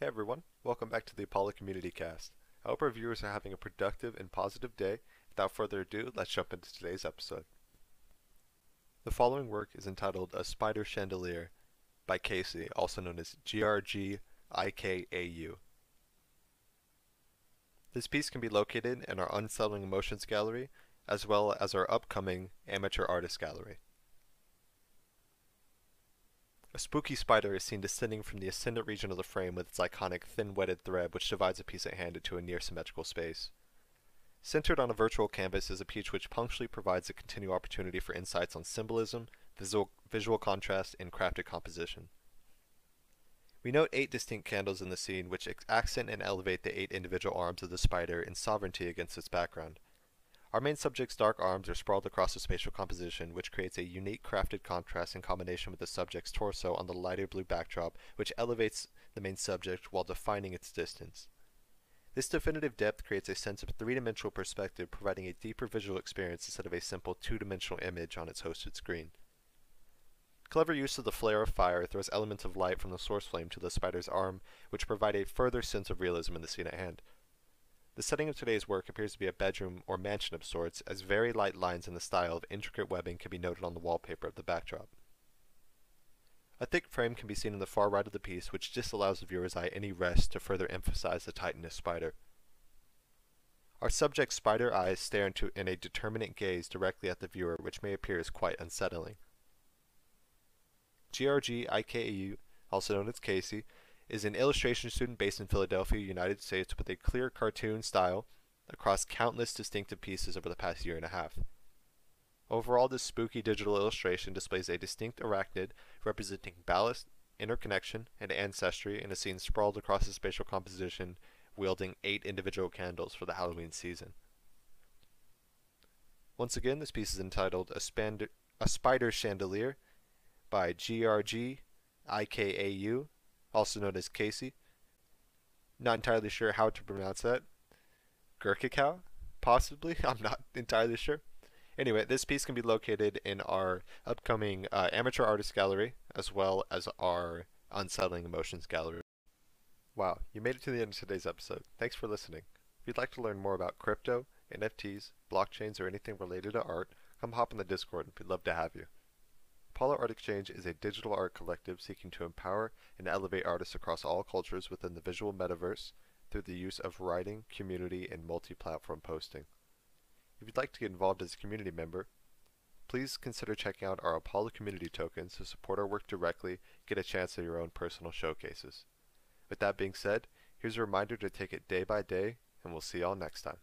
Hey everyone, welcome back to the Apollo Community Cast. I hope our viewers are having a productive and positive day. Without further ado, let's jump into today's episode. The following work is entitled A Spider Chandelier by Kasey, also known as GRG IKAU. This piece can be located in our Unsettling Emotions Gallery, as well as our upcoming Amateur Artist Gallery. A spooky spider is seen descending from the ascendant region of the frame with its iconic thin-wetted thread which divides a piece at hand into a near-symmetrical space. Centered on a virtual canvas is a piece which punctually provides a continued opportunity for insights on symbolism, visual, visual contrast, and crafted composition. We note eight distinct candles in the scene which accent and elevate the eight individual arms of the spider in sovereignty against its background. Our main subject's dark arms are sprawled across the spatial composition, which creates a unique crafted contrast in combination with the subject's torso on the lighter blue backdrop, which elevates the main subject while defining its distance. This definitive depth creates a sense of three-dimensional perspective, providing a deeper visual experience instead of a simple two-dimensional image on its hosted screen. Clever use of the flare of fire throws elements of light from the source flame to the spider's arm, which provide a further sense of realism in the scene at hand. The setting of today's work appears to be a bedroom or mansion of sorts, as very light lines in the style of intricate webbing can be noted on the wallpaper of the backdrop. A thick frame can be seen in the far right of the piece, which disallows the viewer's eye any rest to further emphasize the titanous spider. Our subject's spider eyes stare into in a determinate gaze directly at the viewer, which may appear as quite unsettling. GRG IKAU, also known as Kasey, is an illustration student based in Philadelphia, United States, with a clear cartoon style across countless distinctive pieces over the past year and a half. Overall, this spooky digital illustration displays a distinct arachnid representing ballast, interconnection, and ancestry in a scene sprawled across a spatial composition wielding eight individual candles for the Halloween season. Once again, this piece is entitled A, a Spider Chandelier by GRG IKAU also known as Kasey. Not entirely sure how to pronounce that. Gurkikau? Possibly? I'm not entirely sure. Anyway, this piece can be located in our upcoming uh, Amateur Artist Gallery, as well as our Unsettling Emotions Gallery. Wow, you made it to the end of today's episode. Thanks for listening. If you'd like to learn more about crypto, NFTs, blockchains, or anything related to art, come hop on the Discord and we'd love to have you. Apollo Art Exchange is a digital art collective seeking to empower and elevate artists across all cultures within the visual metaverse through the use of writing, community, and multi-platform posting. If you'd like to get involved as a community member, please consider checking out our Apollo community tokens to support our work directly, get a chance at your own personal showcases. With that being said, here's a reminder to take it day by day, and we'll see y'all next time.